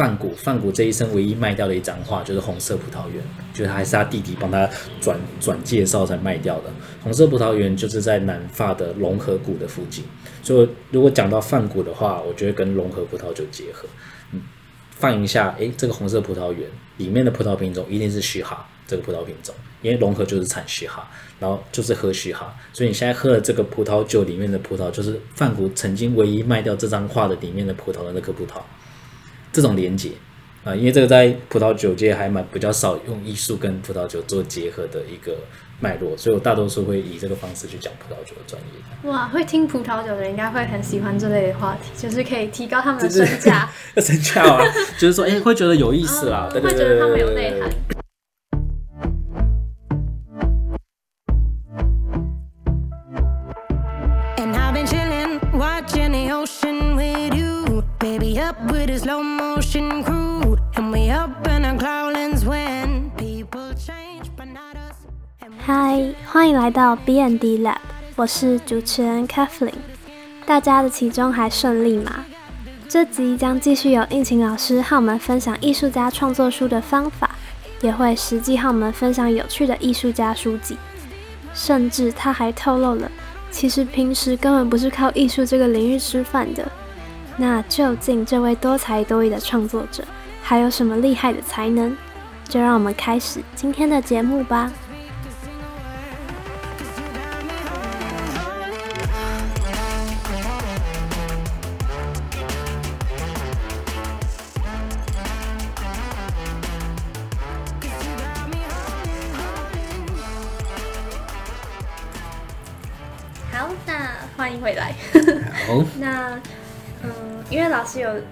范谷，范谷这一生唯一卖掉的一张画就是红色葡萄园，就是还是他弟弟帮他转转介绍才卖掉的。红色葡萄园就是在南法的龙河谷的附近，所以如果讲到范谷的话，我觉得跟龙河葡萄酒结合。嗯，放一下，诶，这个红色葡萄园里面的葡萄品种一定是虚哈这个葡萄品种，因为龙河就是产虚哈，然后就是喝虚哈，所以你现在喝的这个葡萄酒里面的葡萄，就是范谷曾经唯一卖掉这张画的里面的葡萄的那颗葡萄。这种连接啊，因为这个在葡萄酒界还蛮比较少用艺术跟葡萄酒做结合的一个脉络，所以我大多数会以这个方式去讲葡萄酒的专业。哇，会听葡萄酒的人应该会很喜欢这类的话题，就是可以提高他们的身价。身价啊，就是说，哎，会觉得有意思啊，会觉得他们有内涵。嗨，欢迎来到 B N D Lab，我是主持人 Kathleen。大家的期中还顺利吗？这集将继续由应勤老师和我们分享艺术家创作书的方法，也会实际和我们分享有趣的艺术家书籍，甚至他还透露了，其实平时根本不是靠艺术这个领域吃饭的。那究竟这位多才多艺的创作者还有什么厉害的才能？就让我们开始今天的节目吧。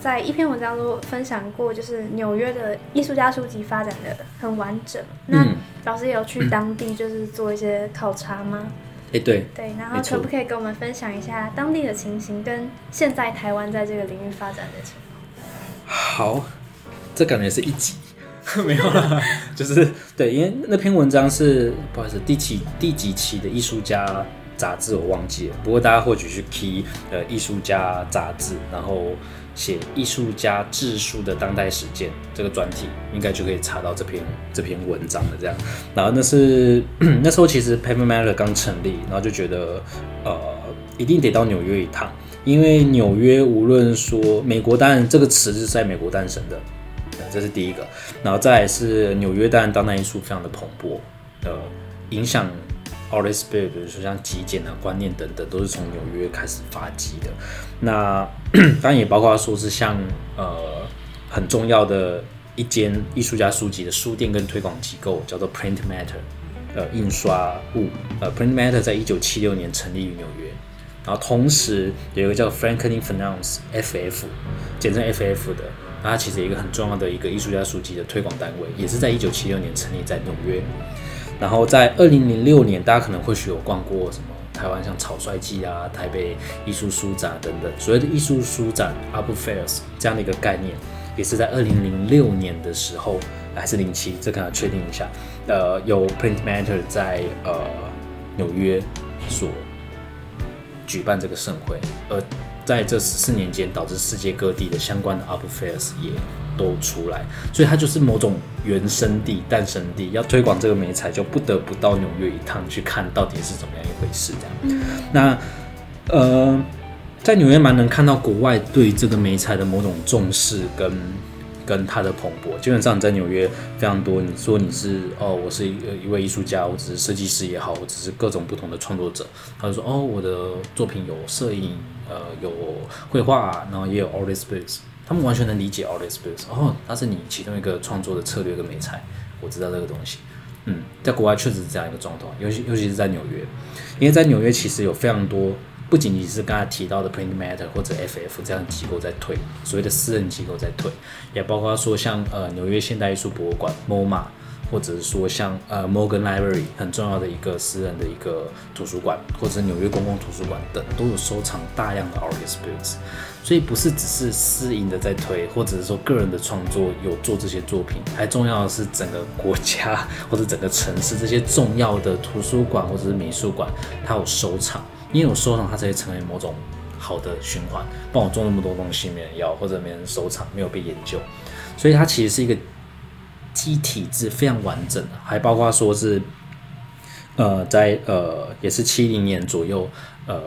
在一篇文章中分享过，就是纽约的艺术家书籍发展的很完整。那老师有去当地就是做一些考察吗？哎，对，对，然后可不可以跟我们分享一下当地的情形，跟现在台湾在这个领域发展的情况？好，这感觉是一集，没有了，就是对，因为那篇文章是不好意思，第几第几期的艺术家。杂志我忘记了，不过大家或许去 key 呃艺术家杂志，然后写艺术家自述的当代实践这个专题，应该就可以查到这篇这篇文章了。这样，然后那是 那时候其实 Paper Matter 刚成立，然后就觉得呃一定得到纽约一趟，因为纽约无论说美国当然这个词是在美国诞生的，这是第一个，然后再是纽约当然当代艺术非常的蓬勃，呃影响。A r t i s Bill，比如说像极简啊、观念等等，都是从纽约开始发迹的。那 当然也包括说是像呃很重要的一间艺术家书籍的书店跟推广机构，叫做 Print Matter，呃印刷物。呃 Print Matter 在一九七六年成立于纽约，然后同时有一个叫 Franklin Finance FF，简称 FF 的，那它其实一个很重要的一个艺术家书籍的推广单位，也是在一九七六年成立在纽约。然后在二零零六年，大家可能或许有逛过什么台湾像草率季啊、台北艺术书展等等，所谓的艺术书展 （Art Fairs） 这样的一个概念，也是在二零零六年的时候，还是零七，这可能确定一下。呃，有 Print Matter 在呃纽约所举办这个盛会，而在这十四年间，导致世界各地的相关的 Art Fairs 也。都出来，所以它就是某种原生地、诞生地。要推广这个美彩，就不得不到纽约一趟去看到底是怎么样一回事。这样，那呃，在纽约蛮能看到国外对这个美彩的某种重视跟跟它的蓬勃。基本上你在纽约非常多。你说你是哦，我是一一位艺术家，我只是设计师也好，我只是各种不同的创作者。他就说哦，我的作品有摄影，呃，有绘画，然后也有 artist space。他们完全能理解 all this books，哦，它是你其中一个创作的策略跟美材，我知道这个东西。嗯，在国外确实是这样一个状况，尤其尤其是在纽约，因为在纽约其实有非常多，不仅仅是刚才提到的 Print Matter 或者 FF 这样的机构在推，所谓的私人机构在推，也包括说像呃纽约现代艺术博物馆 MoMA。或者是说像呃 Morgan Library 很重要的一个私人的一个图书馆，或者是纽约公共图书馆等，都有收藏大量的 artist books，所以不是只是私营的在推，或者是说个人的创作有做这些作品，还重要的是整个国家或者整个城市这些重要的图书馆或者是美术馆，它有收藏，因为有收藏，它才会成为某种好的循环。帮我做那么多东西，没人要，或者没人收藏，没有被研究。所以它其实是一个机体制非常完整的，还包括说是呃在呃也是七零年左右呃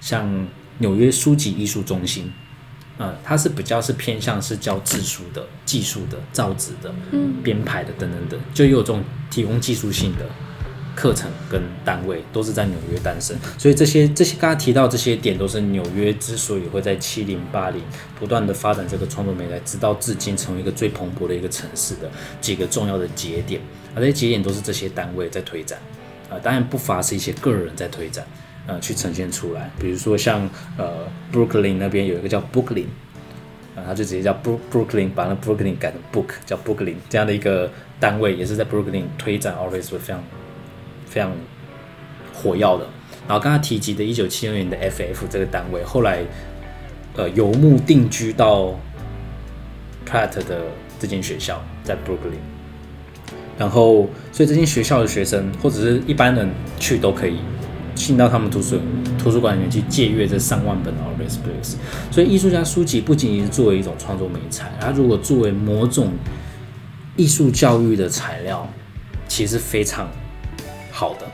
像纽约书籍艺术中心。呃，它是比较是偏向是教字书的、技术的、造纸的、编排的等等等，就有这种提供技术性的课程跟单位，都是在纽约诞生。所以这些这些刚刚提到这些点，都是纽约之所以会在七零八零不断的发展这个创作媒体，直到至今成为一个最蓬勃的一个城市的几个重要的节点。而这些节点都是这些单位在推展，啊，当然不乏是一些个人在推展。呃，去呈现出来，比如说像呃，Brooklyn 那边有一个叫 Brooklyn，啊，他就直接叫 Brook Brooklyn，把那 Brooklyn 改成 Book，叫 Brooklyn 这样的一个单位，也是在 Brooklyn 推展 Always 非常非常火药的。然后刚刚提及的1976年的 FF 这个单位，后来呃游牧定居到 Pratt 的这间学校，在 Brooklyn，然后所以这间学校的学生或者是一般人去都可以。进到他们图书图书馆里面去借阅这上万本的 a r t s books，所以艺术家书籍不仅仅是作为一种创作美材，它如果作为某种艺术教育的材料，其实非常好的。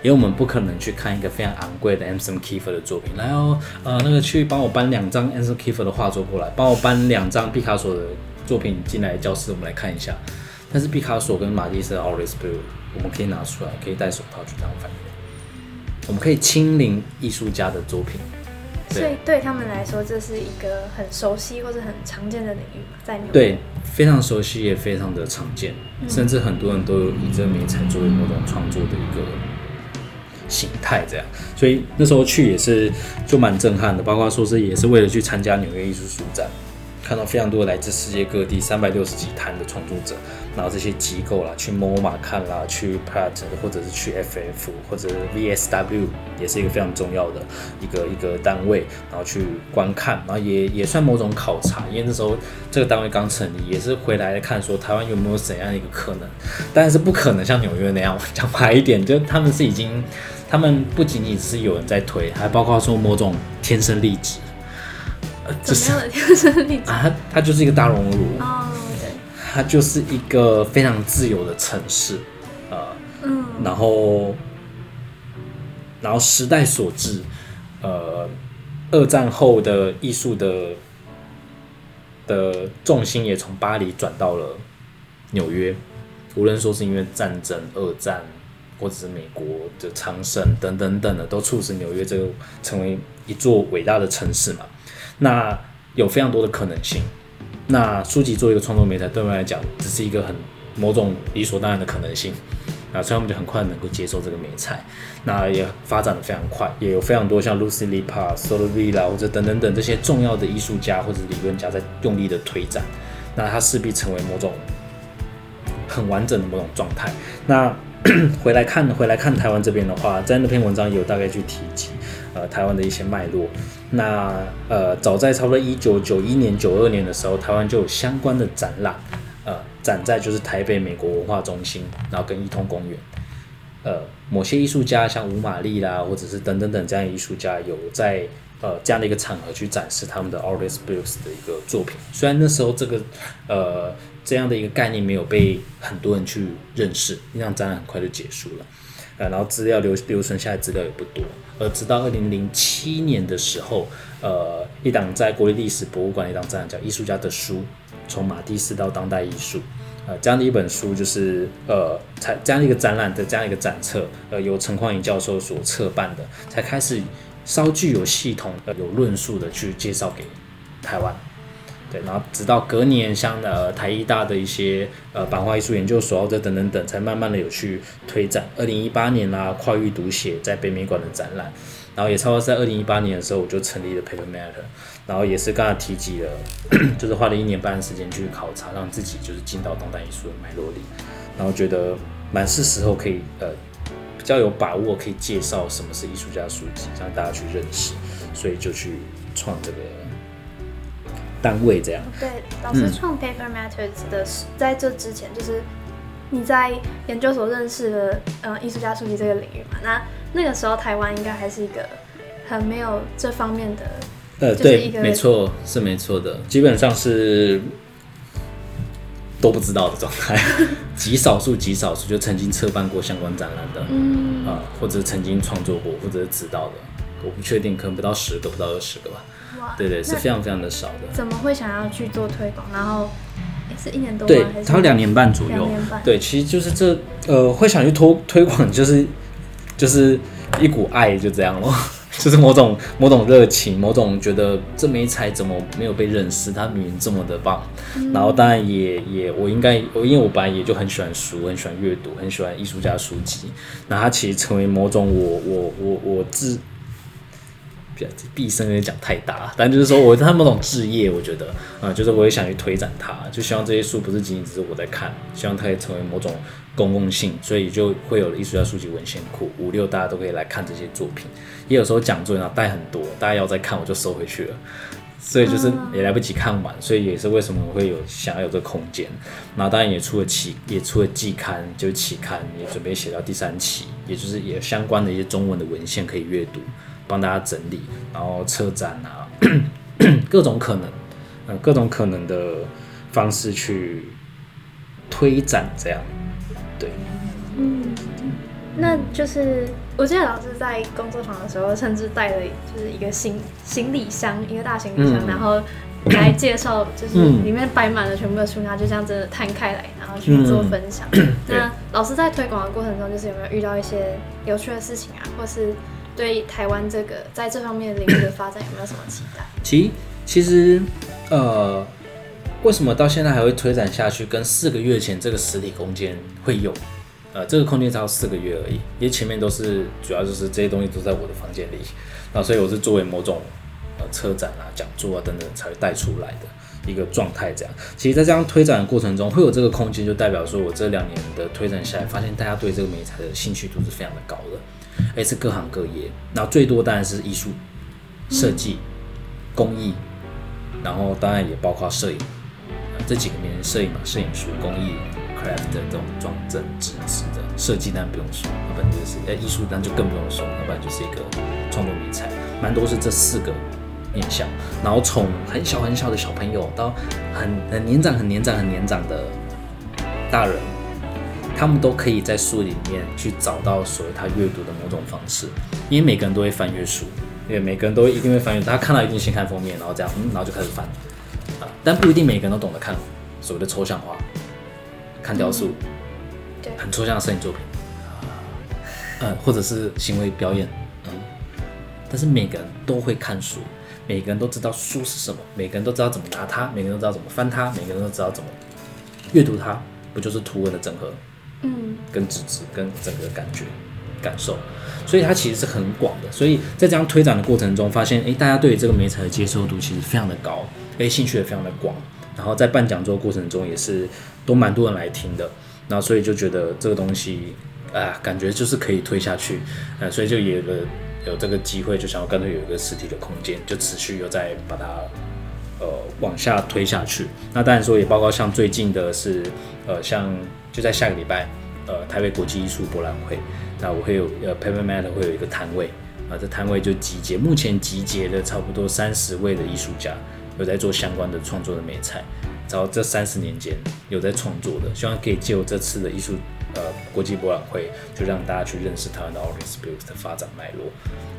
因为我们不可能去看一个非常昂贵的 Anson Kiefer 的作品，来哦，呃，那个去帮我搬两张 Anson Kiefer 的画作过来，帮我搬两张毕卡索的作品进来教室，我们来看一下。但是毕卡索跟马蒂斯的 a r t s book，我们可以拿出来，可以戴手套去当反。我们可以亲临艺术家的作品，所以对他们来说，这是一个很熟悉或者很常见的领域嘛，在纽约。对，非常熟悉也非常的常见，甚至很多人都有以这个美彩作为某种创作的一个形态，这样。所以那时候去也是就蛮震撼的，包括说是也是为了去参加纽约艺术书展。看到非常多来自世界各地三百六十几摊的创作者，然后这些机构啦，去 MoMA 看啦，去 Pratt 或者是去 FF 或者 VSW 也是一个非常重要的一个一个单位，然后去观看，然后也也算某种考察，因为那时候这个单位刚成立，也是回来看说台湾有没有怎样的一个可能，但是不可能像纽约那样 讲白一点，就他们是已经，他们不仅仅是有人在推，还包括说某种天生丽质。怎么样的天生丽质 啊？它它就是一个大熔炉哦，对，它就是一个非常自由的城市，呃，嗯，然后然后时代所致，呃，二战后的艺术的的重心也从巴黎转到了纽约，无论说是因为战争、二战，或者是美国的昌盛等等等的，都促使纽约这个成为一座伟大的城市嘛。那有非常多的可能性。那书籍作为一个创作媒材，对我们来讲，只是一个很某种理所当然的可能性。啊，所以我们就很快能够接受这个美材。那也发展的非常快，也有非常多像 Lucy Lipa、s o l o v i l a 或者等等等这些重要的艺术家或者理论家在用力的推展。那它势必成为某种很完整的某种状态。那回来看，回来看台湾这边的话，在那篇文章也有大概去提及。呃，台湾的一些脉络，那呃，早在差不多一九九一年、九二年的时候，台湾就有相关的展览，呃，展在就是台北美国文化中心，然后跟一通公园，呃，某些艺术家像吴玛丽啦，或者是等等等这样的艺术家，有在呃这样的一个场合去展示他们的 artist books 的一个作品。虽然那时候这个呃这样的一个概念没有被很多人去认识，那场展览很快就结束了。呃，然后资料留留存下来资料也不多，而直到二零零七年的时候，呃，一档在国立历史博物馆一档展览叫《艺术家的书》，从马蒂斯到当代艺术，呃，这样的一本书就是呃，才这样一个展览的这样一个展册，呃，由陈匡颖教授所策办的，才开始稍具有系统、有论述的去介绍给台湾。对，然后直到隔年，像呃台艺大的一些呃版画艺术研究所或者等等等，才慢慢的有去推展。二零一八年啦，跨域读写在北美馆的展览，然后也差不多在二零一八年的时候，我就成立了 Paper Matter，然后也是刚才提及了，就是花了一年半的时间去考察，让自己就是进到当代艺术的脉络里，然后觉得蛮是时候可以呃比较有把握可以介绍什么是艺术家书籍，让大家去认识，所以就去创这个。单位这样对，老师创 Paper Matters 的在这之前，就是你在研究所认识的呃艺术家书籍这个领域嘛？那那个时候台湾应该还是一个很没有这方面的呃，对，没错，是没错的，基本上是都不知道的状态，极少数极少数就曾经策办过相关展览的，嗯，啊、或者曾经创作过或者是指导的，我不确定，可能不到十个，不到二十个吧。哇，对对，是非常非常的少的。怎么会想要去做推广？然后是一年多对吗？还，是两年半左右。对，其实就是这呃，会想去推推广，就是就是一股爱，就这样咯。就是某种某种热情，某种觉得这枚才怎么没有被认识，他明明这么的棒。然后当然也也我应该我因为我本来也就很喜欢书，很喜欢阅读，很喜欢艺术家书籍。那他其实成为某种我我我我自毕生有点讲太大，但就是说我他某种置业，我觉得啊、就是我也想去推展它，就希望这些书不是仅仅只是我在看，希望它可以成为某种公共性，所以就会有艺术家书籍文献库五六，大家都可以来看这些作品。也有时候讲座然后带很多，大家要再看我就收回去了。所以就是也来不及看完，所以也是为什么我会有想要有这个空间。然后当然也出了期，也出了季刊，就是期刊也准备写到第三期，也就是也相关的一些中文的文献可以阅读，帮大家整理，然后车展啊，各种可能，嗯、各种可能的方式去推展这样。对，嗯，那就是我记得老师在工作坊的时候，甚至带了就是一个行行李箱，一个大行李箱，嗯。然后来介绍，就是嗯。里面摆满了全部的书，然后就这样真的摊开来，然后去做分享。对那老师在推广的过程中，就是有没有遇到一些有趣的事情啊，或是对台湾这个在这方面领域的发展有没有什么期待？其其实呃，为什么到现在还会推展下去？跟四个月前这个实体空间会有，呃，这个空间才有四个月而已，因为前面都是主要就是这些东西都在我的房间里，那所以我是作为某种呃车展啊、讲座啊等等才会带出来的一个状态。这样，其实，在这样推展的过程中，会有这个空间，就代表说我这两年的推展下来，发现大家对这个美材的兴趣度是非常的高的，而且是各行各业，然后最多当然是艺术、设计、工艺。然后当然也包括摄影，呃这几个面摄影嘛，摄影书、工艺、craft 的这种装帧、纸质的设计，当然不用说，要不然就是呃艺术，当然就更不用说，要不然就是一个创作迷彩，蛮多是这四个面向。然后从很小很小的小朋友到很很年长、很年长、很年长的大人，他们都可以在书里面去找到所谓他阅读的某种方式，因为每个人都会翻阅书，因为每个人都一定会翻阅，他看到一定先看封面，然后这样，嗯，然后就开始翻，啊，但不一定每个人都懂得看所谓的抽象画，看雕塑，对。很抽象的摄影作品，呃，或者是行为表演，嗯，但是每个人都会看书，每个人都知道书是什么，每个人都知道怎么拿它，每个人都知道怎么翻它，每个人都知道怎么阅读它，不就是图文的整合？嗯跟纸质跟整个感觉感受，所以它其实是很广的。所以在这样推展的过程中，发现诶，大家对这个媒材的接受度其实非常的高，诶，兴趣也非常的广。然后在办讲座过程中也是都蛮多人来听的，那所以就觉得这个东西啊，感觉就是可以推下去，呃，所以就有了有这个机会，就想要干脆有一个实体的空间，就持续又再把它呃往下推下去。那当然说也包括像最近的是呃像就在下个礼拜呃台北国际艺术博览会，那我会有呃 Paper Matter 会有一个摊位啊，这摊位就集结目前集结了差不多三十位的艺术家，有在做相关的创作的美菜，然后这三十年间有在创作的，希望可以借由这次的艺术呃国际博览会，就让大家去认识台湾的 Art Dispute 的发展脉络。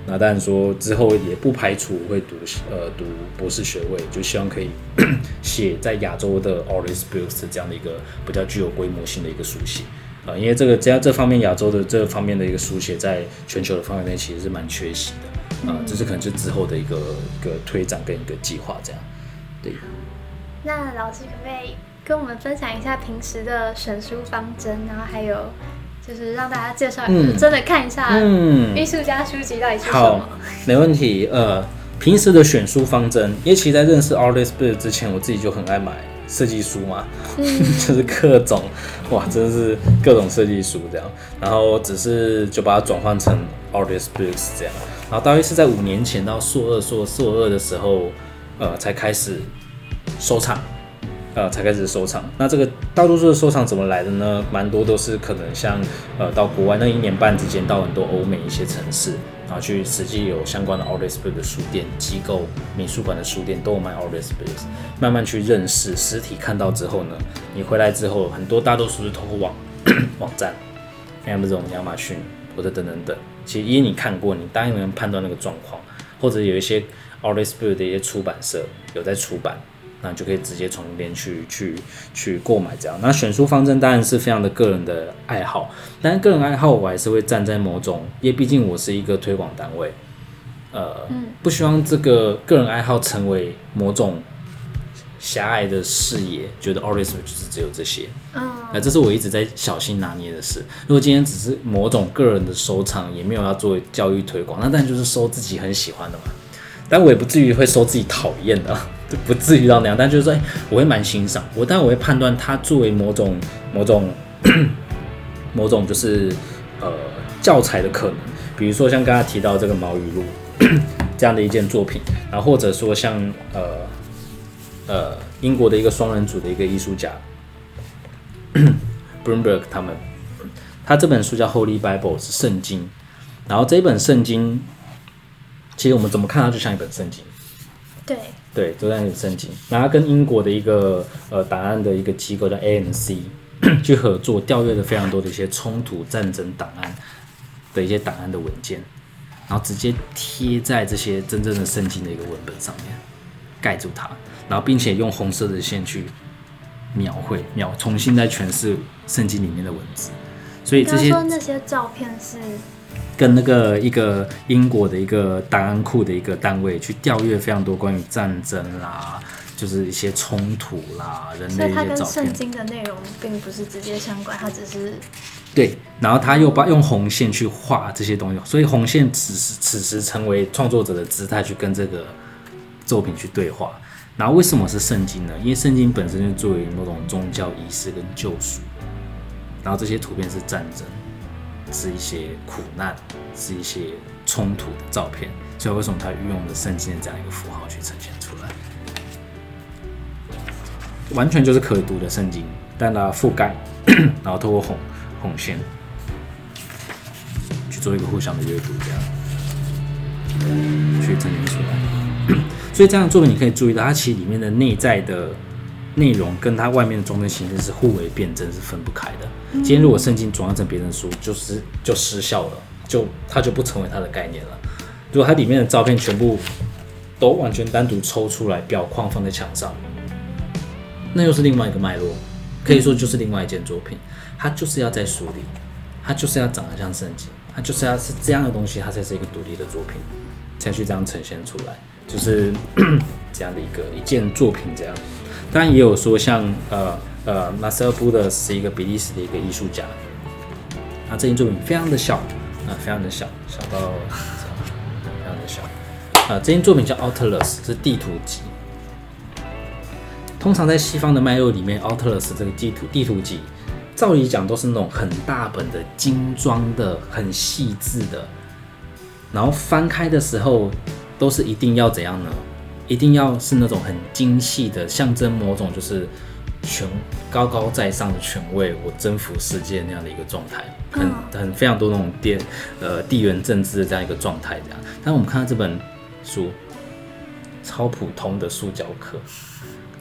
那当然说之后也不排除会读呃读博士学位，就希望可以 写在亚洲的 Art Dispute 这样的一个比较具有规模性的一个书写。啊，因为这个这样这方面亚洲的这方面的一个书写，在全球的范围内其实是蛮缺席的啊，这是可能是之后的一个一个推展跟一个计划这样。对，那老师可不可以跟我们分享一下平时的选书方针，然后还有就是让大家介绍，嗯真的看一下嗯艺术家书籍到底是什好么？，没问题。呃，平时的选书方针，因为其实在认识 Artist Bill 之前，我自己就很爱买设计书嘛，就是各种哇，真的是各种设计书这样。然后只是就把它转换成 Artist Books 这样。然后大约是在五年前到硕二、硕硕二的时候，呃，才开始收藏。呃，才开始收藏。那这个大多数的收藏怎么来的呢？蛮多都是可能像呃到国外那一年半之间到很多欧美一些城市，然后去实际有相关的 Outlet Space 的书店、机构、美术馆的书店都有卖 Outlet Space，慢慢去认识实体，看到之后呢，你回来之后，很多大多数是通过网 网站，像这种亚马逊或者等等等，其实因为你看过，你当然能判断那个状况，或者有一些 Outlet Space 的一些出版社有在出版。那就可以直接从那边去去去购买这样。那选书方针当然是非常的个人的爱好，但是个人爱好我还是会站在某种，因为毕竟我是一个推广单位，呃，不希望这个个人爱好成为某种狭隘的视野，觉得 Oris 就是只有这些。嗯，那这是我一直在小心拿捏的事。如果今天只是某种个人的收藏，也没有要做教育推广，那当然就是收自己很喜欢的嘛。但我也不至于会收自己讨厌的。不至于到那样，但就是说，哎，我会蛮欣赏我，但我会判断它作为某种、某种、某种，就是呃教材的可能，比如说像刚才提到这个毛语录 这样的一件作品，然后或者说像呃呃英国的一个双人组的一个艺术家 Bloomberg 他们，他这本书叫 Holy Bible 是圣经，然后这本圣经，其实我们怎么看它就像一本圣经，对。对，都在申请。然后跟英国的一个呃档案的一个机构叫 ANC 去合作，调阅了非常多的一些冲突战争档案的一些档案的文件，然后直接贴在这些真正的圣经的一个文本上面，盖住它，然后并且用红色的线去描绘、描重新再诠释圣经里面的文字。所以这些那些照片是。跟那个一个英国的一个档案库的一个单位去调阅非常多关于战争啦，就是一些冲突啦，人类一些照片。跟圣经的内容并不是直接相关，它只是对。然后他又把用红线去画这些东西，所以红线此时此时成为创作者的姿态去跟这个作品去对话。然后为什么是圣经呢？因为圣经本身就作为某种宗教仪式跟救赎。然后这些图片是战争。是一些苦难，是一些冲突的照片，所以为什么他运用了圣经的这样一个符号去呈现出来？完全就是可读的圣经，但它覆盖，然后透过红红线去做一个互相的阅读，这样去呈现出来。所以这样的作品你可以注意到，它其实里面的内在的。内容跟它外面的装帧形式是互为辩证，是分不开的。今天如果圣经转换成别人的书，就是就失效了，就它就不成为它的概念了。如果它里面的照片全部都完全单独抽出来，表框放在墙上，那又是另外一个脉络，可以说就是另外一件作品。它就是要在书里，它就是要长得像圣经，它就是要是这样的东西，它才是一个独立的作品，才去这样呈现出来，就是 这样的一个一件作品这样。当然也有说，像呃呃，Marcel b u d 是一个比利时的一个艺术家，他这件作品非常的小，啊，非常的小，小到非常的小，啊，这件作品叫 Outlus，是地图集。通常在西方的脉络里面，Outlus 这个地图地图集，照理讲都是那种很大本的、精装的、很细致的，然后翻开的时候都是一定要怎样呢？一定要是那种很精细的，象征某种就是权高高在上的权威，我征服世界那样的一个状态，很很非常多那种地呃地缘政治的这样一个状态这样。但我们看到这本书，超普通的塑胶壳，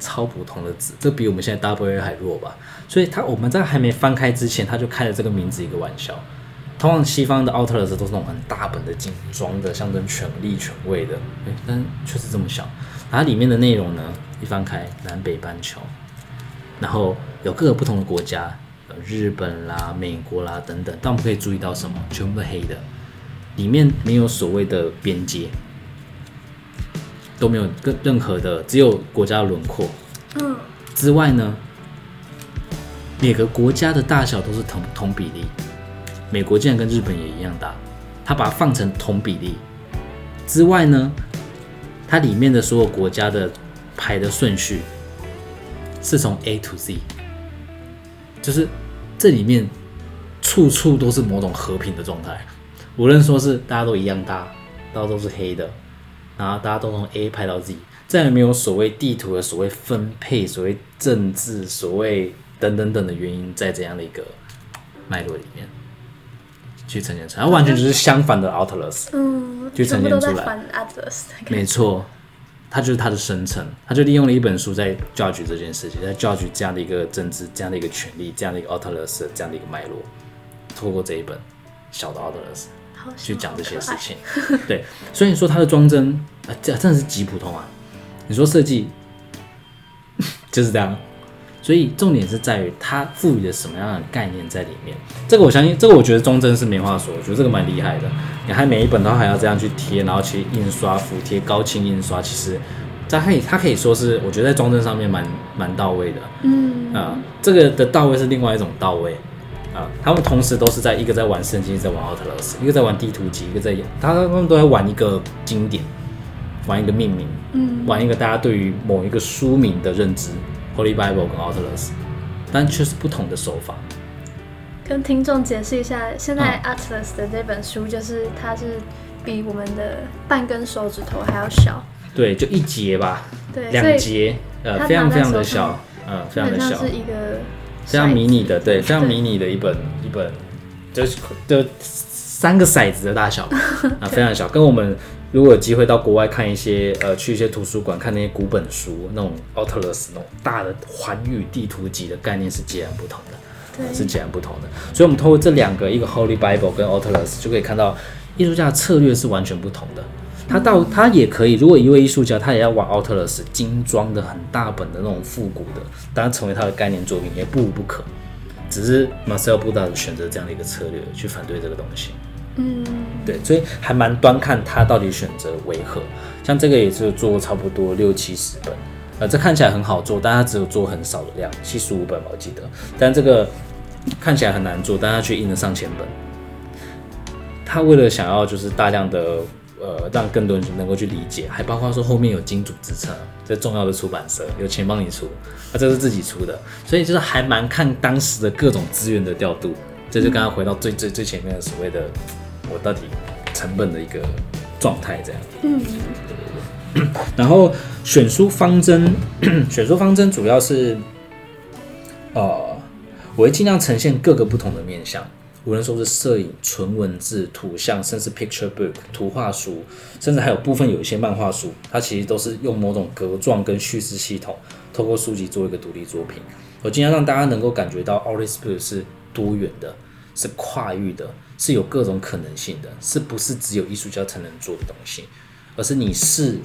超普通的纸，这比我们现在 W 还弱吧？所以他我们在还没翻开之前，他就开了这个名字一个玩笑。通常西方的奥特勒斯都是那种很大本的精装的，象征权力权威的，哎，但却是这么小。它里面的内容呢，一翻开南北半球，然后有各个不同的国家，日本啦、美国啦等等。但我们可以注意到什么？全部都黑的，里面没有所谓的边界，都没有任任何的，只有国家的轮廓。嗯。之外呢，每个国家的大小都是同同比例。美国竟然跟日本也一样大，它把它放成同比例。之外呢，它里面的所有国家的排的顺序是从 A to Z，就是这里面处处都是某种和平的状态，无论说是大家都一样大，大家都是黑的，然后大家都从 A 排到 Z，再也没有所谓地图的所谓分配、所谓政治、所谓等等等的原因在这样的一个脉络里面。去呈现出来，它完全就是相反的 Outlast，。嗯，去呈现出来。没错，它就是它的生成，它就利用了一本书在 judge 这件事情，在 judge 这样的一个政治、这样的一个权利、这样的一个 Outlast 这样的一个脉络，透过这一本小的 Outlast 去讲这些事情。对，所以你说它的装帧啊，这真的是极普通啊。你说设计 就是这样，所以重点是在于它赋予了什么样的概念在里面。这个我相信，这个我觉得装帧是没话说，我觉得这个蛮厉害的。你还每一本都还要这样去贴，然后去印刷、服贴、高清印刷，其实它可以，它可以说是我觉得在装帧上面蛮蛮到位的。嗯，啊、这个的到位是另外一种到位啊、他们同时都是在一个在玩圣经，一个在玩奥特勒斯，一个在玩地图集，一个在演，他他们都在玩一个经典，玩一个命名，嗯，玩一个大家对于某一个书名的认知，Holy Bible 跟奥特勒斯，但却是不同的手法。跟听众解释一下，现在嗯。Atlas 的这本书就是它是比我们的半根手指头还要小，对，就一节吧，对，两以节，呃，非常非常的小，嗯，非常的小。是，一个非常迷你的，对，非常对。迷你的一本一本，就是就三个骰子的大小 啊，非常小，跟我们如果有机会到国外看一些呃，去一些图书馆看那些古本书，那种 Atlas 那种大的环宇地图集的概念是截然不同的。对是截然不同的。所以，我们通过这两个，一个 Holy Bible 跟 Atlas，就可以看到艺术家的策略是完全不同的。他到他也可以，如果一位艺术家他也要玩 Atlas 精装的很大本的那种复古的，当然成为他的概念作品也不无不可。只是 Marcel b u d a 选择这样的一个策略去反对这个东西。嗯，对，所以还蛮端看他到底选择为何。像这个也是做差不多六七十本，呃，这看起来很好做，但他只有做很少的量，七十五本吧，我记得。但这个看起来很难做，但他却印了上千本。他为了想要就是大量的呃让更多人能够去理解，还包括说后面有金主支撑，这重要的出版社有钱帮你出，那这是自己出的，所以就是还蛮看当时的各种资源的调度。这就刚刚回到最最最前面的所谓的我到底成本的一个状态这样。嗯，然后选书方针，选书方针主要是，呃，我会尽量呈现各个不同的面向，无论说是摄影、纯文字、图像，甚至 picture book 图画书，甚至还有部分有一些漫画书，它其实都是用某种格状跟叙事系统，透过书籍做一个独立作品。我尽量让大家能够感觉到 Auris Book 是多元的，是跨域的，是有各种可能性的，是不是只有艺术家才能做的东西？而是你是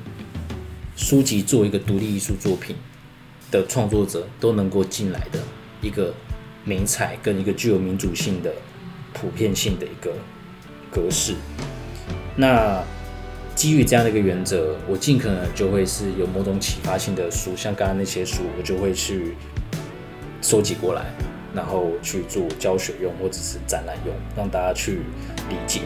书籍做一个独立艺术作品的创作者都能够进来的一个美彩跟一个具有民主性的普遍性的一个格式。那基于这样的一个原则，我尽可能就会是有某种启发性的书，像刚刚那些书，我就会去收集过来，然后去做教学用或者是展览用，让大家去理解。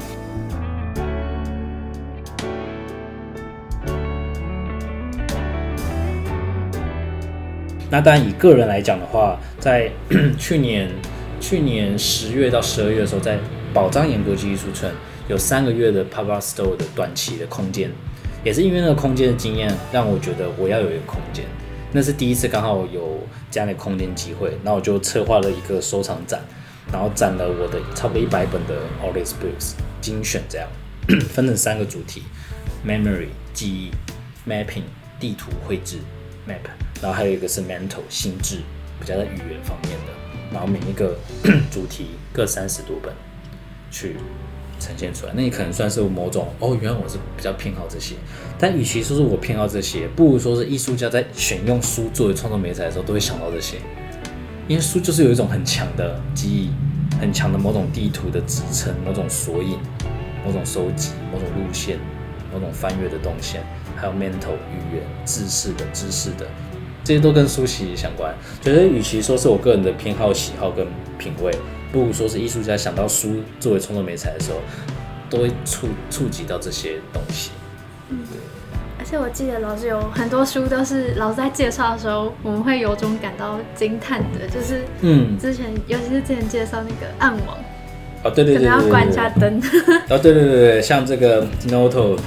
那当然，以个人来讲的话，在 去年去年十月到十二月的时候，在宝藏岩国际艺术村有三个月的 Papa Store 的短期的空间，也是因为那个空间的经验，让我觉得我要有一个空间。那是第一次刚好有这样的空间机会，那我就策划了一个收藏展，然后展了我的差不多一百本的 Auris Books 精选，这样 分成三个主题：Memory 记忆、Mapping 地图绘制 Map，然后还有一个是 Mental 心智，比较在语言方面的。然后每一个 主题各三十多本去呈现出来，那你可能算是某种哦，原来我是比较偏好这些。但与其说是我偏好这些，不如说是艺术家在选用书作为创作媒材的时候，都会想到这些，因为书就是有一种很强的记忆，很强的某种地图的支撑，某种索引，某种收集，某种路线，某种翻阅的动线，还有 mental 语言、知识的知识的，这些都跟书息相关。觉得与其说是我个人的偏好、喜好跟品味，不如说是艺术家想到书作为创作媒材的时候，都会触触及到这些东西。而且我记得老师有很多书都是老师在介绍的时候，我们会有种感到惊叹的，就是嗯，之前尤其是之前介绍那个暗网，哦，对对可对对对能要关一下对灯。哦，对对对对，像这个 Noto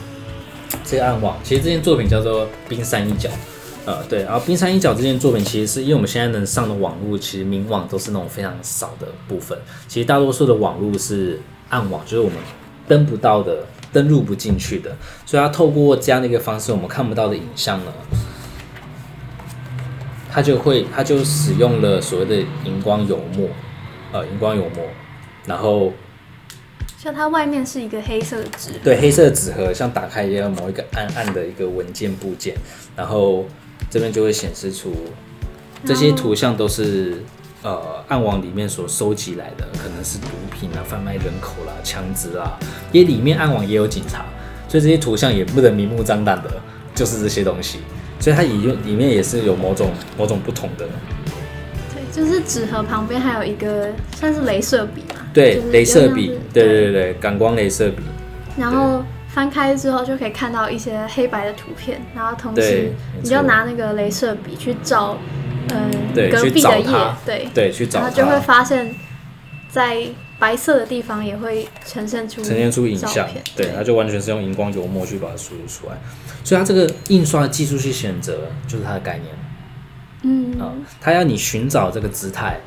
这个暗网，其实这件作品叫做《冰山一角》。呃，对，然后《冰山一角》这件作品，其实是因为我们现在能上的网络，其实明网都是那种非常少的部分。其实大多数的网络是暗网，就是我们登不到的、登录不进去的，所以它透过这样的一个方式，我们看不到的影像呢，它就会它就使用了所谓的荧光油墨，呃，荧光油墨，然后像它外面是一个黑色的纸，对黑色的纸盒，像打开一样某一个暗暗的一个文件部件，然后这边就会显示出这些图像都是呃暗网里面所收集来的，可能是毒品啊、贩卖人口啦、枪支啦，因为里面暗网也有警察，所以这些图像也不能明目张胆的，就是这些东西，所以它里面里面也是有某种某种不同的，对，就是纸盒旁边还有一个算是镭射笔嘛，对就是，镭射笔对对对，感光镭射笔，然后翻开之后就可以看到一些黑白的图片，然后同时你就错。拿那个镭射笔去照，嗯，隔壁的页找它，对，对，去找然后就会。发现，在白色的地方也会呈现出呈现出影像，对，它就完全是用荧光油墨去把它输入出来，所以它这个印刷的技术去选择就是它的概念。嗯。啊、它要你寻找这个姿态，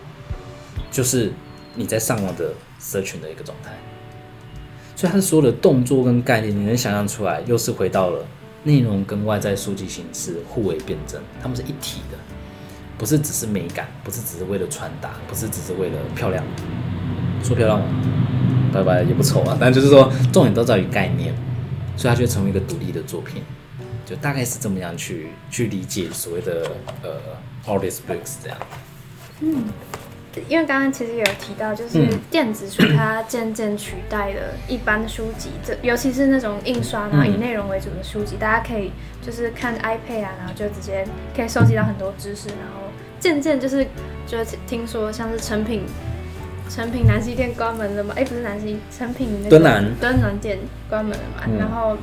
就是你在上网的 search 的一个状态，所以它的所有的动作跟概念，你能想象出来，又是回到了内容跟外在数据形式互为辩证，它们是一体的，不是只是美感，不是只是为了传达，不是只是为了漂亮，说漂亮吗？拜拜也不丑啊，但就是说重点都在于概念，所以它就成为一个独立的作品，就大概是这么样去去理解所谓的呃 artist books 这样。嗯因为刚刚其实也有提到，就是嗯电子书它渐渐取代了一般书籍，这尤其是那种印刷然后以嗯内容为主的书籍，大家可以就是看 iPad 啊，然后就直接可以收集到很多知识，然后渐渐就是就是听说像是成品。成品南西店关门了嘛？哎、不是南西，成品那个敦南敦南店关门了嘛？嗯然后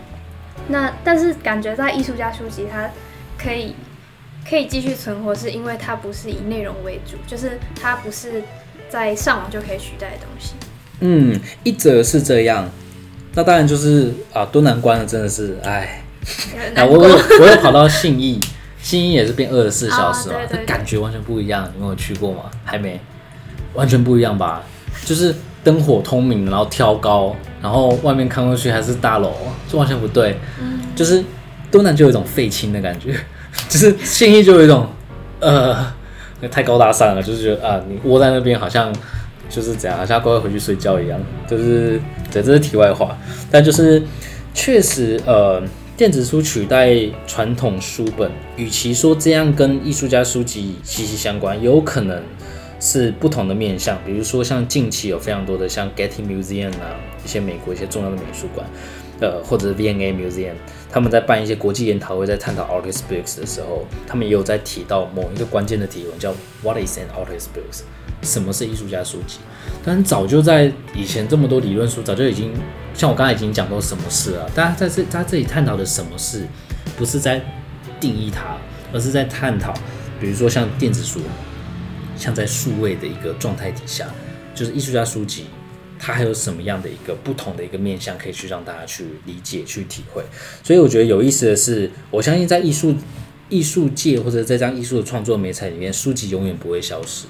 那但是感觉在艺术家书籍，它可以可以继续存活，是因为它不是以内容为主，就是它不是在上网就可以取代的东西。嗯，一则是这样，那当然就是啊，敦南关了真的是，哎，我我有我有跑到信义，信义也是变二十四小时嘛啊，对对对这感觉完全不一样。你有去过吗？还没，完全不一样吧？就是灯火通明，然后挑高，然后外面看过去还是大楼，就完全不对。嗯就是敦南就有一种废青的感觉，就是信义就有一种呃太高大上了，就是觉得啊，你窝在那边好像就是怎样，好像乖乖回去睡觉一样。就是对，这是题外话，但就是确实呃。电子书取代传统书本，与其说这样跟艺术家书籍息息相关，有可能是不同的面向。比如说像近期有非常多的像 Getty Museum 啊，一些美国一些重要的美术馆，呃，或者是 V&A Museum，他们在办一些国际研讨会，在探讨 artist books 的时候，他们也有在提到某一个关键的提问，叫 What is an artist books？什么是艺术家书籍？但早就在以前这么多理论书，早就已经像我刚才已经讲到什么事了。大家在这他这里探讨的什么事，不是在定义它，而是在探讨，比如说像电子书，像在数位的一个状态底下，就是艺术家书籍，它还有什么样的一个不同的一个面向，可以去让大家去理解、去体会。所以我觉得有意思的是，我相信在艺术艺术界或者在这样艺术的创作美彩里面，书籍永远不会消失，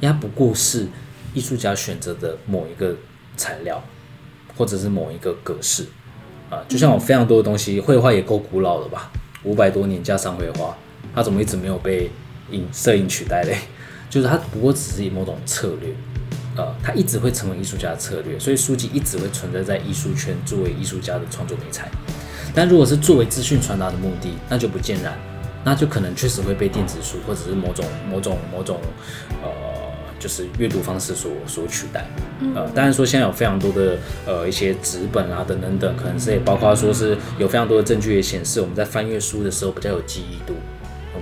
因为它不过是艺术家选择的某一个材料，或者是某一个格式啊。就像我非常多的东西，绘画也够古老了吧，五百多年加上绘画，它怎么一直没有被影摄影取代嘞？就是它不过只是以某种策略，呃，它一直会成为艺术家的策略，所以书籍一直会存在在艺术圈作为艺术家的创作美材。但如果是作为资讯传达的目的，那就不尽然，那就可能确实会被电子书或者是某种某种某种呃，就是阅读方式所所取代。呃，当然说现在有非常多的呃一些纸本啊等等等，可能是也包括说是有非常多的证据也显示我们在翻阅书的时候比较有记忆度。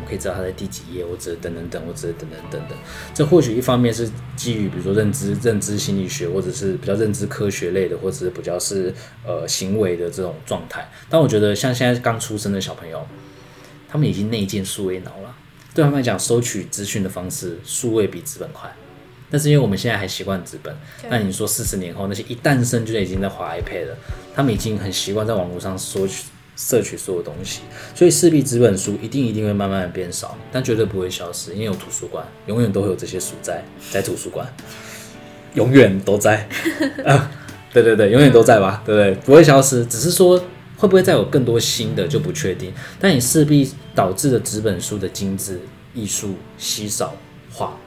可以知道它在第几页，或者等等等，或者等等等等。这或许一方面是基于比如说认知、认知心理学，或者是比较认知科学类的，或者是比较是呃行为的这种状态。但我觉得像现在刚出生的小朋友，他们已经内建数位脑了，对他们来讲，收取资讯的方式数位比纸本快。但是因为我们现在还习惯纸本，那你说四十年后那些一诞生就已经在滑 iPad 了，他们已经很习惯在网络上索取摄取所有东西，所以势必纸本书一定一定会慢慢的变少，但绝对不会消失，因为有图书馆，永远都会有这些书在在图书馆，永远都在。啊，对对对，永远都在吧，对不对？不会消失，只是说会不会再有更多新的就不确定。但你势必导致了纸本书的精致艺术稀少化，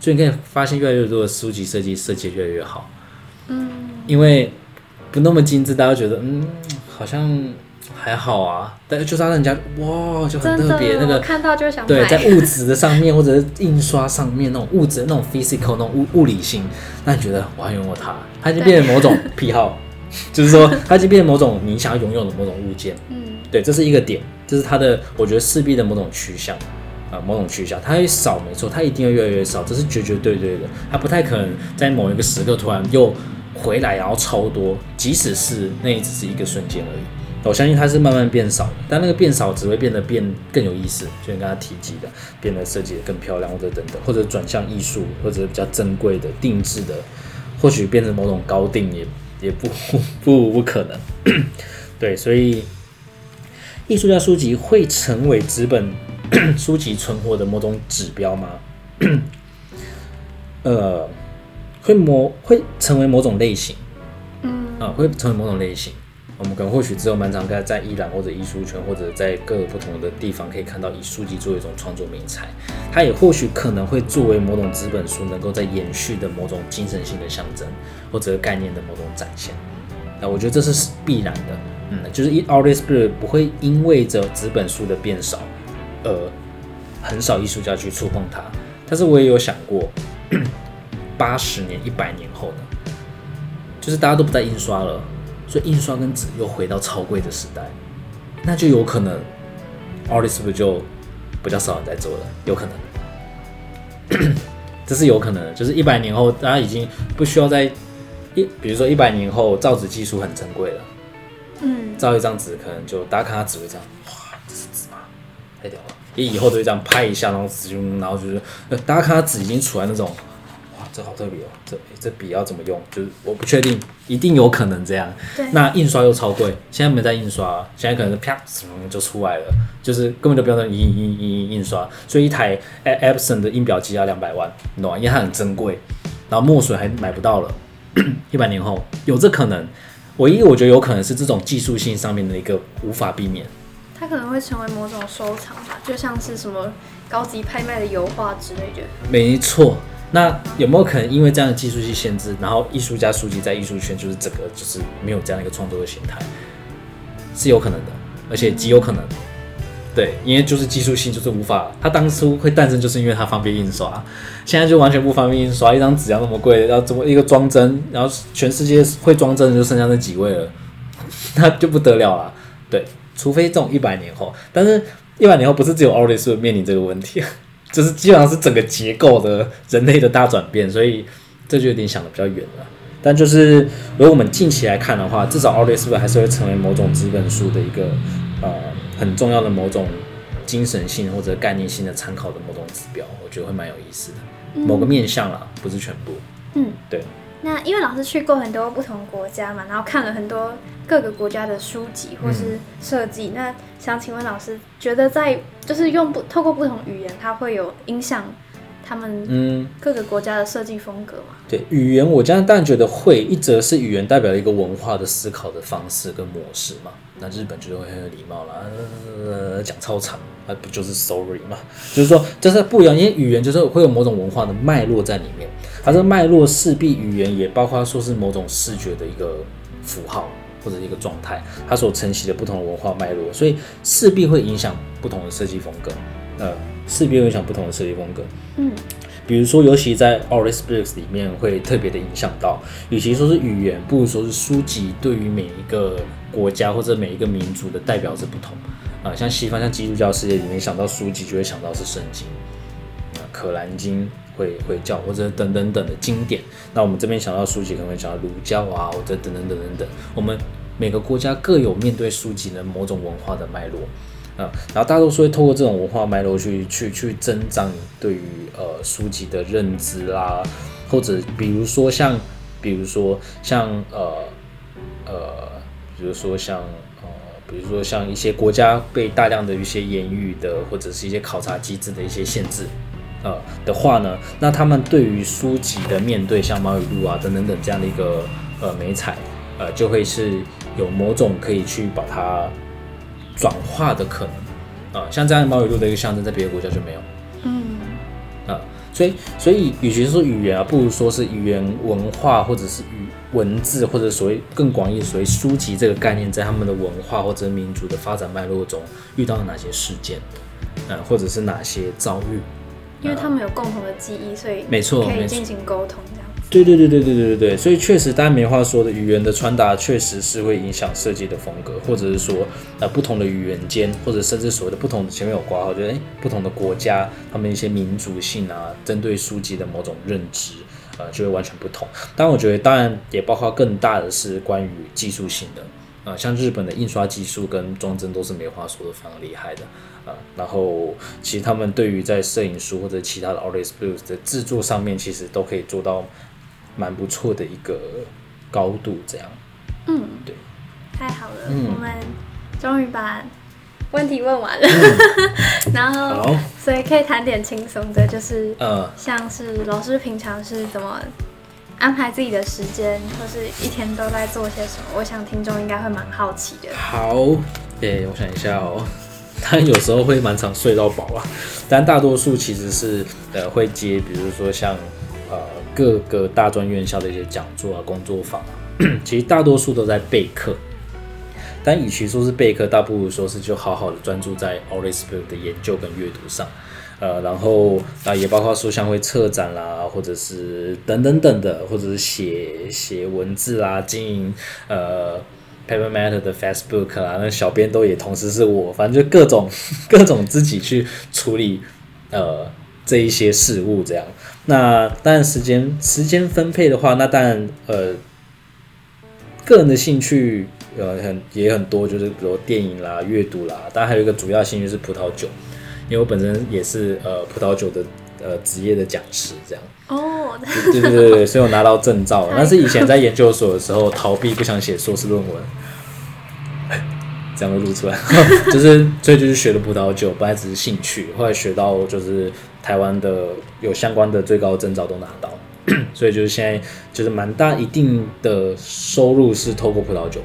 所以你可以发现越来越多的书籍设计设计越来越好。嗯，因为不那么精致，大家觉得嗯好像。还好啊，但是就是让人家哇，就很特别那个看到就想对，在物质的上面或者是印刷上面那种物质那种 physical 那种物物理性，那你觉得我要拥有它，它已经变成某种癖好，就是说它已经变成某种你想要拥有的某种物件。嗯，对，这是一个点，这是它的我觉得势必的某种趋向啊，某种趋向，它会少没错，它一定会越来越少，这是绝绝对对的，它不太可能在某一个时刻突然又回来然后超多，即使是那也只是一个瞬间而已。我相信它是慢慢变少，但那个变少只会变得变更有意思，就像刚才提及的，变得设计的更漂亮，或者等等，或者转向艺术，或者比较珍贵的定制的，或许变成某种高定也也不不不可能。对，所以艺术家书籍会成为纸本 书籍存活的某种指标吗？呃，会某会成为某种类型，嗯啊，会成为某种类型。我们可能或许只有蛮常在在伊朗或者艺术圈或者在各个不同的地方可以看到以书籍作为一种创作名材，它也或许可能会作为某种纸本书能够在延续的某种精神性的象征或者概念的某种展现。那我觉得这是必然的，嗯，就是一 artist spirit 不会因为着纸本书的变少而很少艺术家去触碰它。但是我也有想过，八十年、一百年后呢，就是大家都不再印刷了。所以印刷跟纸又回到超贵的时代，那就有可能，artist 是不是就比较少人在做了？有可能，这是有可能的。就是一百年后，大家已经不需要再一，比如说一百年后造纸技术很珍贵了，嗯，造一张纸可能就大家看它纸会这样，哇，这是纸吗？太屌了！你以后都会这样拍一下，然后纸就，然后就是，大家看它纸已经处在那种。这好特别哦，这这笔要怎么用？就是我不确定，一定有可能这样。对。那印刷又超贵，现在没在印刷，现在可能是啪什么就出来了，就是根本就不用印印印印刷。所以一台 Epson 的印表机要两百万，你懂吗？因为它很珍贵，然后墨水还买不到了。一百年后有这可能，唯一我觉得有可能是这种技术性上面的一个无法避免。它可能会成为某种收藏吧，就像是什么高级拍卖的油画之类的。没错。那有没有可能因为这样的技术性限制，然后艺术家书籍在艺术圈就是整个就是没有这样一个创作的形态，是有可能的，而且极有可能。对，因为就是技术性就是无法，它当初会诞生就是因为它方便印刷，现在就完全不方便印刷，一张纸要那么贵，要怎么一个装帧，然后全世界会装帧的就剩下那几位了，那就不得了了。对，除非这种一百年后，但是一百年后不是只有 artist 面临这个问题。就是基本上是整个结构的人类的大转变，所以这就有点想的比较远了。但就是如果我们近期来看的话，至少奥利是不是还是会成为某种资本书的一个呃很重要的某种精神性或者概念性的参考的某种指标？我觉得会蛮有意思的，某个面向啦，不是全部。嗯，对。那因为老师去过很多不同国家嘛，然后看了很多各个国家的书籍或是设计，那想请问老师，觉得在就是用不透过不同语言，它会有影响他们嗯各个国家的设计风格吗？对语言，我当然觉得会，一则是语言代表了一个文化的思考的方式跟模式嘛。那日本就会很有礼貌啦，呃，讲超长，那不就是 sorry 嘛？就是说，就是不一样，因为语言就是会有某种文化的脉络在里面，它这个脉络势必语言也包括说是某种视觉的一个符号或者一个状态，它所承袭的不同的文化脉络，所以势必会影响不同的设计风格，呃，势必会影响不同的设计风格，嗯。比如说，尤其在 Oris Books 里面会特别的影响到，与其说是语言，不如说是书籍对于每一个国家或者每一个民族的代表是不同啊。像西方，像基督教世界里面想到书籍，就会想到是圣经啊，可兰经会会教或者等等等的经典。那我们这边想到书籍，可能会想到儒教啊，或者等等等等等。我们每个国家各有面对书籍的某种文化的脉络。啊，然后大多数会透过这种文化脉络去去去增长对于呃书籍的认知啦，或者比如说像比如说像呃呃，比如说像呃，比如说像一些国家被大量的一些言语的或者是一些考察机制的一些限制，呃的话呢，那他们对于书籍的面对像毛语录啊等等等这样的一个呃美彩。呃，就会是有某种可以去把它转化的可能啊、像这样毛语录的一个象征，在别的国家就没有。嗯，啊，所以所以与其说语言啊，不如说是语言文化，或者是语文字，或者所谓更广义所谓书籍这个概念，在他们的文化或者民族的发展脉络中遇到了哪些事件，嗯、或者是哪些遭遇？因为他们有共同的记忆，所以没错可以进行沟通这样。对对对对对对对对，所以确实，当然没话说的，语言的传达确实是会影响设计的风格，或者是说，呃，不同的语言间，或者甚至所谓的不同的前面有挂号，就是诶不同的国家，他们一些民族性啊，针对书籍的某种认知，呃，就会完全不同。但我觉得，当然也包括更大的是关于技术性的，呃，像日本的印刷技术跟装帧都是没话说的，非常厉害的。啊，然后其实他们对于在摄影书或者其他的 artist blues 的制作上面，其实都可以做到蛮不错的一个高度，这样。嗯，对，太好了，嗯我们终于把问题问完了，然后，所以可以谈点轻松的，就是呃，像是老师平常是怎么安排自己的时间，或是一天都在做些什么？我想听众应该会蛮好奇的。好，诶、我想一下哦。当然有时候会蛮常睡到饱啊，但大多数其实是呃会接，比如说像呃各个大专院校的一些讲座啊、工作坊啊，其实大多数都在备课。但与其说是备课，倒不如说是就好好的专注在 o r i s p i l 的研究跟阅读上，呃，然后啊也包括说像会策展啦，或者是等等等的，或者是写写文字啦，经营呃 Paper Matter 的 Facebook 啦，那小编都也同时是我，反正就各种各种自己去处理呃这一些事物这样。那当然时间时间分配的话，那当然呃个人的兴趣呃很也很多，就是比如电影啦、阅读啦，当然还有一个主要兴趣是葡萄酒，因为我本身也是呃葡萄酒的呃职业的讲师这样。哦，对对对对，所以我拿到证照了。但是以前在研究所的时候，逃避不想写硕士论文，这样会录出来，就是所以就是学了葡萄酒，本来只是兴趣，后来学到就是台湾的有相关的最高证照都拿到，所以就是现在就是蛮大一定的收入是透过葡萄酒，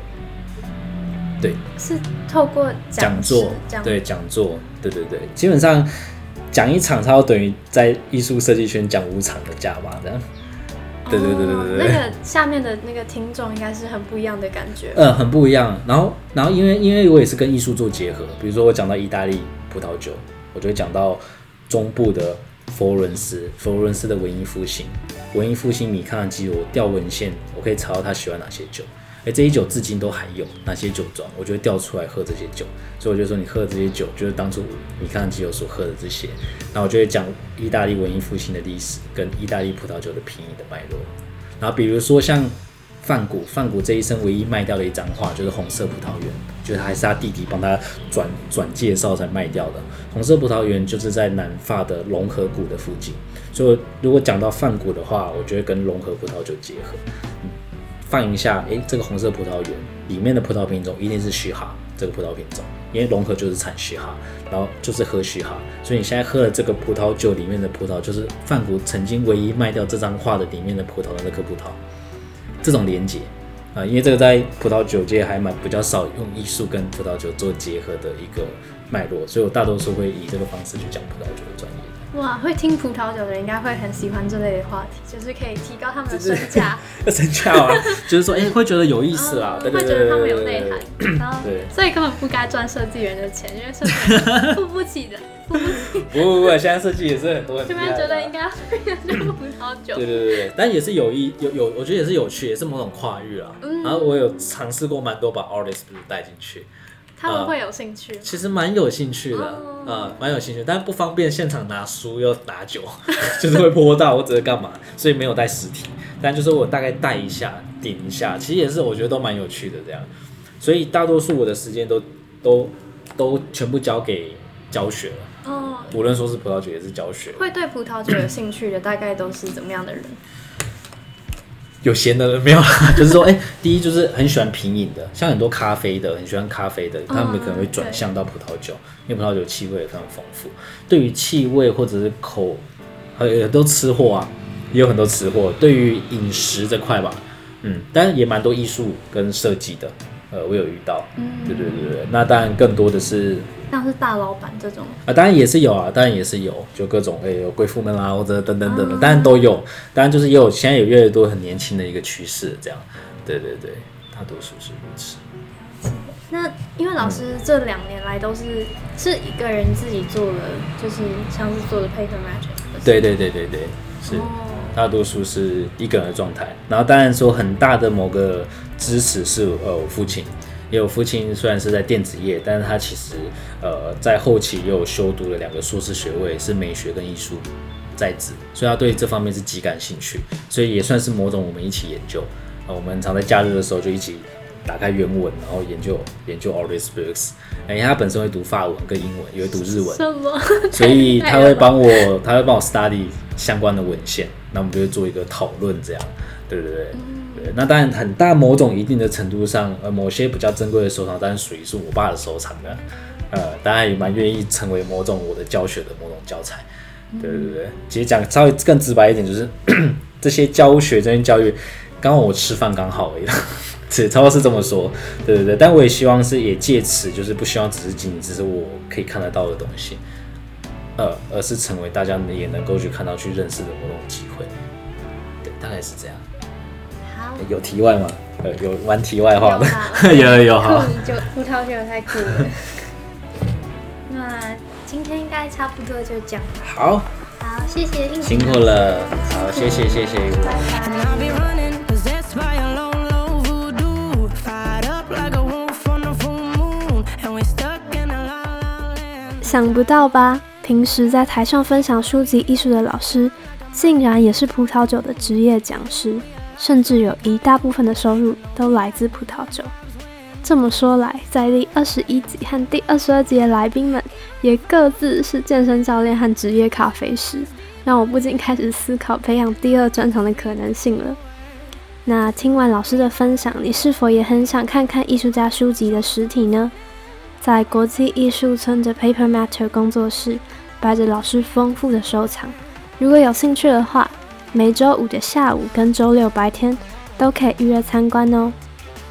对，是透过讲座，对讲座，对对对，基本上讲一场，差不多等于在艺术设计圈讲五场的价吧这样。对对对对对那个下面的那个听众应该是很不一样的感觉。嗯，很不一样。然后，然后因为因为我也是跟艺术做结合，比如说我讲到意大利葡萄酒，我就会讲到中部的佛罗伦斯，佛罗伦斯的文艺复兴，文艺复兴米开朗基罗调文献，我可以查到他喜欢哪些酒。哎，这些酒至今都还有哪些酒庄，我就会调出来喝这些酒。所以我就说你喝的这些酒，就是当初米开朗基罗所喝的这些。然后我就会讲意大利文艺复兴的历史跟意大利葡萄酒的品饮的脉络。然后比如说像范谷，范谷这一生唯一卖掉的一张画就是红色葡萄园，就是还是他弟弟帮他转转介绍才卖掉的。红色葡萄园就是在南法的龙河谷的附近，所以如果讲到范谷的话，我就会跟龙河葡萄酒结合。放一下，诶，这个红色葡萄园里面的葡萄品种一定是虚哈这个葡萄品种，因为龙河就是产虚哈，然后就是喝虚哈，所以你现在喝的这个葡萄酒里面的葡萄，就是范谷曾经唯一卖掉这张画的里面的葡萄的那颗葡萄，这种连接啊、因为这个在葡萄酒界还蛮比较少用艺术跟葡萄酒做结合的一个脉络，所以我大多数会以这个方式去讲葡萄酒的专业。哇，会听葡萄酒的人应该会很喜欢这类的话题，就是可以提高他们的身价，身价啊，就是说，哎、会觉得有意思啦，哦对对对对会觉得他们有内涵，然后对所以根本不该赚设计人的钱，因为设计人付不起的，付 不起，不不不，现在设计也是很多很厉这边觉得应该要用葡萄酒。对，对对对，但也是有意有有，我觉得也是有趣，也是某种跨域啊。嗯。然后我有尝试过蛮多把 artist 带进去，他们会有兴趣。其实蛮有兴趣的，哦呃，蛮有兴趣，但不方便现场拿书又拿酒，就是会泼到或者是干嘛，所以没有带实体。但就是我大概带一下，顶一下，其实也是我觉得都蛮有趣的这样。所以大多数我的时间都都都全部交给教学了，哦，无论说是葡萄酒也是教学。会对葡萄酒有兴趣的大概都是怎么样的人？有闲的人没有啦，就是说，哎、第一就是很喜欢品饮的，像很多咖啡的，很喜欢咖啡的，他们可能会转向到葡萄酒，因为葡萄酒气味也非常丰富。对于气味或者是口，还有很多吃货啊，也有很多吃货。对于饮食这块吧，嗯，当然也蛮多艺术跟设计的，呃，我有遇到，嗯对对对对，那当然更多的是。像是大老板这种啊，当然也是有啊，当然也是有，就各种哎，有贵妇们啦，或者等等等等，当然都有。当然就是也有，现在有越来越多很年轻的一个趋势，这样。对对对，大多数是如此。那因为老师这两年来都是是一个人自己做的，就是像是做的 paper magic。对对对对对，是大多数是一个人的状态。然后当然说很大的某个支持是呃我父亲。因为我父亲虽然是在电子业，但是他其实呃在后期又修读了两个硕士学位，是美学跟艺术在职，所以他对这方面是极感兴趣，所以也算是某种我们一起研究。呃，我们常在假日的时候就一起打开原文，然后研究研究 all these books。哎，他本身会读法文跟英文，也会读日文，什么？所以他会帮我，他会帮我 study 相关的文献，那我们就会做一个讨论，这样，对对对。那当然，很大某种一定的程度上，呃，某些比较珍贵的收藏，当然属于是我爸的收藏的，呃，当然也蛮愿意成为某种我的教学的某种教材。对对对，其实讲稍微更直白一点，就是这些教学这些教育，刚好我吃饭刚好而已，只差不多是这么说。对对对，但我也希望是也借此，就是不希望只是仅仅只是我可以看得到的东西，呃，而是成为大家也能够去看到、去认识的某种机会。对，大概是这样。有题外吗？呃，有玩题外话的，有 有有好。就葡萄酒太酷了。那今天应该差不多就讲。好。好，谢谢。辛苦了。好，谢谢谢谢。拜拜。想不到吧？平时在台上分享书籍艺术的老师，竟然也是葡萄酒的职业讲师。甚至有一大部分的收入都来自葡萄酒。这么说来，在第二十一集和第二十二集的来宾们也各自是健身教练和职业咖啡师，让我不禁开始思考培养第二专长的可能性了。那听完老师的分享，你是否也很想看看艺术家书籍的实体呢？在国际艺术村的 Paper Matter 工作室摆着老师丰富的收藏，如果有兴趣的话。每周五的下午跟周六白天都可以预约参观哦。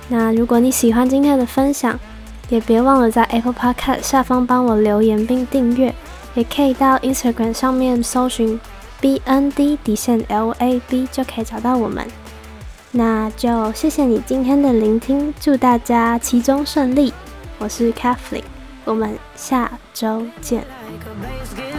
那如果你喜欢今天的分享，也别忘了在 Apple Podcast 下方帮我留言并订阅，也可以到 Instagram 上面搜寻 BND 底线 LAB 就可以找到我们。那就谢谢你今天的聆听，祝大家其中顺利。我是 Kathleen，我们下周见。